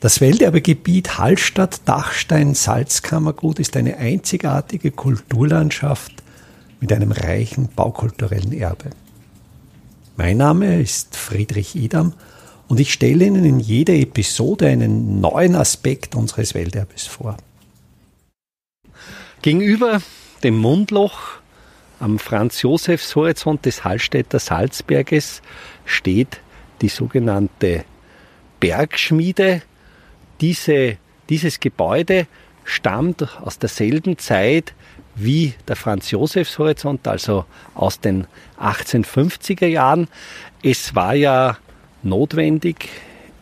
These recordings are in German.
Das Welterbegebiet Hallstatt-Dachstein-Salzkammergut ist eine einzigartige Kulturlandschaft mit einem reichen baukulturellen Erbe. Mein Name ist Friedrich Idam und ich stelle Ihnen in jeder Episode einen neuen Aspekt unseres Welterbes vor. Gegenüber dem Mundloch am Franz-Josefs-Horizont des Hallstätter Salzberges steht die sogenannte Bergschmiede, diese, dieses Gebäude stammt aus derselben Zeit wie der Franz-Josefs-Horizont, also aus den 1850er Jahren. Es war ja notwendig,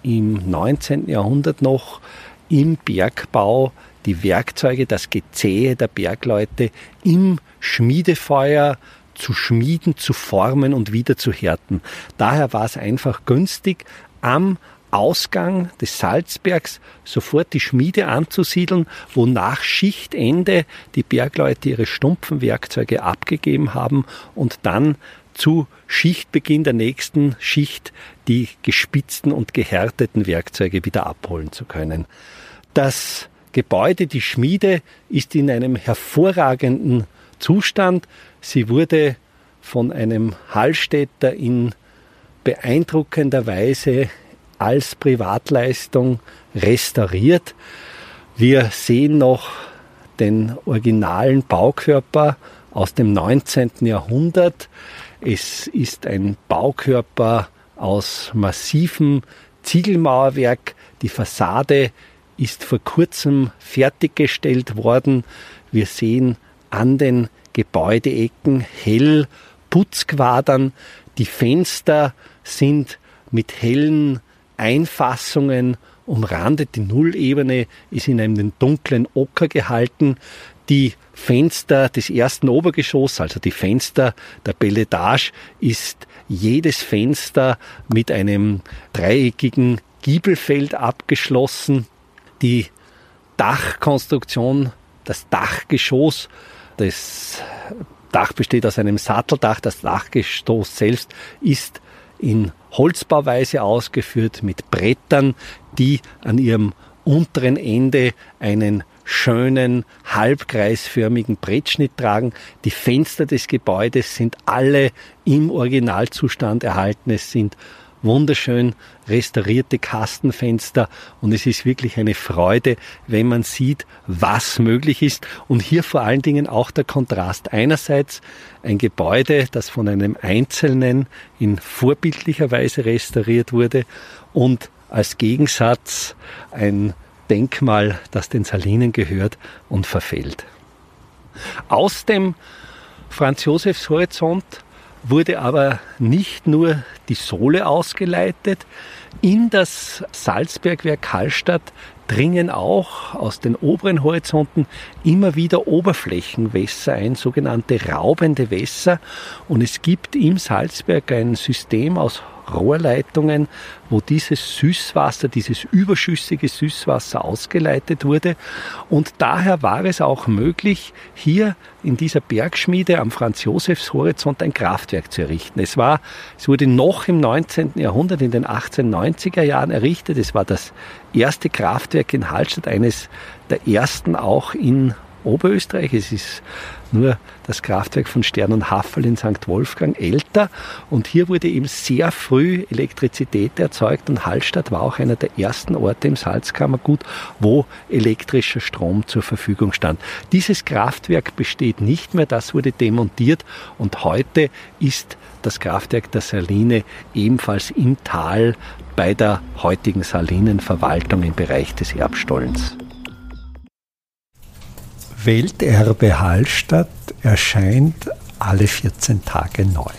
im 19. Jahrhundert noch im Bergbau die Werkzeuge, das Gezähe der Bergleute im Schmiedefeuer zu schmieden, zu formen und wieder zu härten. Daher war es einfach günstig, am Ausgang des Salzbergs sofort die Schmiede anzusiedeln, wo nach Schichtende die Bergleute ihre stumpfen Werkzeuge abgegeben haben und dann zu Schichtbeginn der nächsten Schicht die gespitzten und gehärteten Werkzeuge wieder abholen zu können. Das Gebäude, die Schmiede, ist in einem hervorragenden Zustand. Sie wurde von einem Hallstätter in beeindruckender Weise als Privatleistung restauriert. Wir sehen noch den originalen Baukörper aus dem 19. Jahrhundert. Es ist ein Baukörper aus massivem Ziegelmauerwerk. Die Fassade ist vor kurzem fertiggestellt worden. Wir sehen an den Gebäudeecken hell Putzquadern. Die Fenster sind mit hellen Einfassungen umrandet. Die Nullebene ist in einem dunklen Ocker gehalten. Die Fenster des ersten Obergeschosses, also die Fenster der Belletage, ist jedes Fenster mit einem dreieckigen Giebelfeld abgeschlossen. Die Dachkonstruktion, das Dachgeschoss, das Dach besteht aus einem Satteldach, das Dachgeschoss selbst ist in Holzbauweise ausgeführt mit Brettern, die an ihrem unteren Ende einen schönen halbkreisförmigen Brettschnitt tragen. Die Fenster des Gebäudes sind alle im Originalzustand erhalten. Es sind wunderschön restaurierte Kastenfenster und es ist wirklich eine Freude, wenn man sieht, was möglich ist und hier vor allen Dingen auch der Kontrast. Einerseits ein Gebäude, das von einem Einzelnen in vorbildlicher Weise restauriert wurde und als Gegensatz ein Denkmal, das den Salinen gehört und verfällt. Aus dem Franz Josefs Horizont wurde aber nicht nur die Sohle ausgeleitet. In das Salzbergwerk Hallstatt dringen auch aus den oberen Horizonten immer wieder Oberflächenwässer ein, sogenannte raubende Wässer. Und es gibt im Salzberg ein System aus Rohrleitungen, wo dieses Süßwasser, dieses überschüssige Süßwasser ausgeleitet wurde. Und daher war es auch möglich, hier in dieser Bergschmiede am Franz-Josefs-Horizont ein Kraftwerk zu errichten. Es war, es wurde noch im 19. Jahrhundert, in den 1890er Jahren errichtet. Es war das erste Kraftwerk in Hallstatt, eines der ersten auch in Oberösterreich. Es ist nur das Kraftwerk von Stern und Haffel in St. Wolfgang älter. Und hier wurde eben sehr früh Elektrizität erzeugt und Hallstatt war auch einer der ersten Orte im Salzkammergut, wo elektrischer Strom zur Verfügung stand. Dieses Kraftwerk besteht nicht mehr, das wurde demontiert und heute ist das Kraftwerk der Saline ebenfalls im Tal bei der heutigen Salinenverwaltung im Bereich des Erbstollens. Welterbe Hallstatt erscheint alle 14 Tage neu.